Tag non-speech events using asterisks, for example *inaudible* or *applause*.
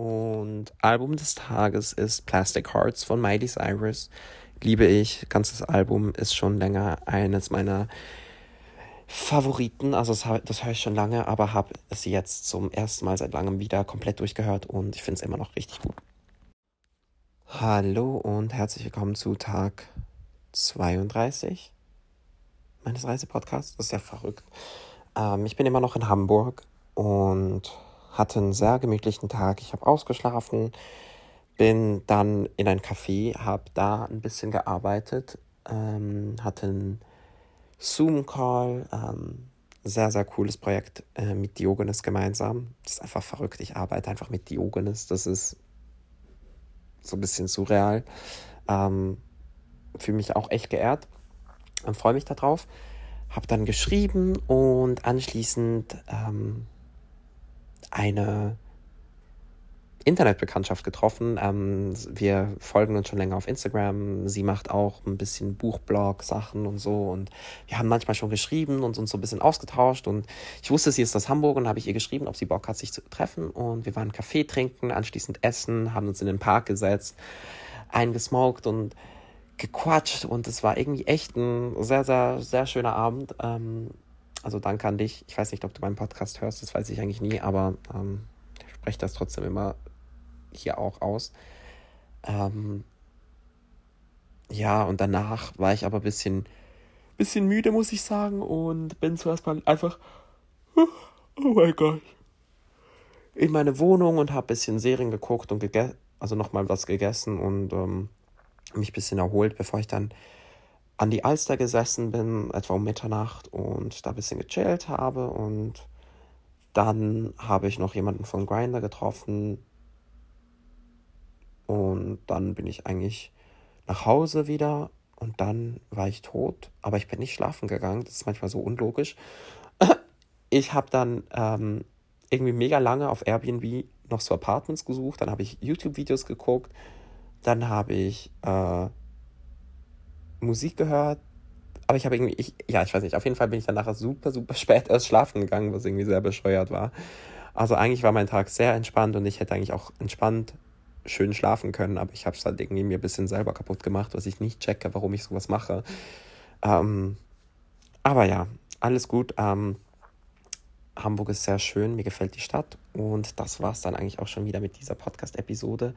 Und Album des Tages ist Plastic Hearts von Miley Cyrus. Liebe ich. Ganzes Album ist schon länger eines meiner Favoriten. Also das, das höre ich schon lange, aber habe es jetzt zum ersten Mal seit langem wieder komplett durchgehört und ich finde es immer noch richtig gut. Hallo und herzlich willkommen zu Tag 32 meines Reisepodcasts. Das ist ja verrückt. Ähm, ich bin immer noch in Hamburg und hatte einen sehr gemütlichen Tag. Ich habe ausgeschlafen, bin dann in ein Café, habe da ein bisschen gearbeitet, ähm, hatte einen Zoom-Call, ähm, sehr, sehr cooles Projekt äh, mit Diogenes gemeinsam. Das ist einfach verrückt. Ich arbeite einfach mit Diogenes. Das ist so ein bisschen surreal. Ähm, Fühle mich auch echt geehrt und freue mich darauf. Habe dann geschrieben und anschließend ähm, eine Internetbekanntschaft getroffen. Ähm, wir folgen uns schon länger auf Instagram. Sie macht auch ein bisschen Buchblog-Sachen und so. Und wir haben manchmal schon geschrieben und uns so ein bisschen ausgetauscht. Und ich wusste, sie ist aus Hamburg und habe ich ihr geschrieben, ob sie Bock hat, sich zu treffen. Und wir waren Kaffee trinken, anschließend essen, haben uns in den Park gesetzt, eingesmoked und gequatscht. Und es war irgendwie echt ein sehr, sehr, sehr schöner Abend. Ähm, also danke an dich. Ich weiß nicht, ob du meinen Podcast hörst, das weiß ich eigentlich nie, aber ähm, ich spreche das trotzdem immer hier auch aus. Ähm, ja, und danach war ich aber ein bisschen, bisschen müde, muss ich sagen, und bin zuerst mal einfach, oh mein Gott, in meine Wohnung und habe ein bisschen Serien geguckt und gegessen, also nochmal was gegessen und ähm, mich ein bisschen erholt, bevor ich dann an die Alster gesessen bin, etwa um Mitternacht und da ein bisschen gechillt habe und dann habe ich noch jemanden von Grinder getroffen, und dann bin ich eigentlich nach Hause wieder und dann war ich tot, aber ich bin nicht schlafen gegangen. Das ist manchmal so unlogisch. *clears throat* Ich habe dann ähm, irgendwie mega lange auf Airbnb noch so Apartments gesucht. Dann habe ich YouTube-Videos geguckt. Dann habe ich äh, Musik gehört. Aber ich habe irgendwie, ich, ja, ich weiß nicht, auf jeden Fall bin ich dann nachher super, super *laughs* spät erst schlafen gegangen, was irgendwie sehr bescheuert war. Also eigentlich war mein Tag sehr entspannt und ich hätte eigentlich auch entspannt schön schlafen können, aber ich habe es halt irgendwie mir ein bisschen selber kaputt gemacht, was ich nicht checke, warum ich sowas mache. Ähm, aber ja, alles gut. Ähm, Hamburg ist sehr schön, mir gefällt die Stadt und das war es dann eigentlich auch schon wieder mit dieser Podcast-Episode.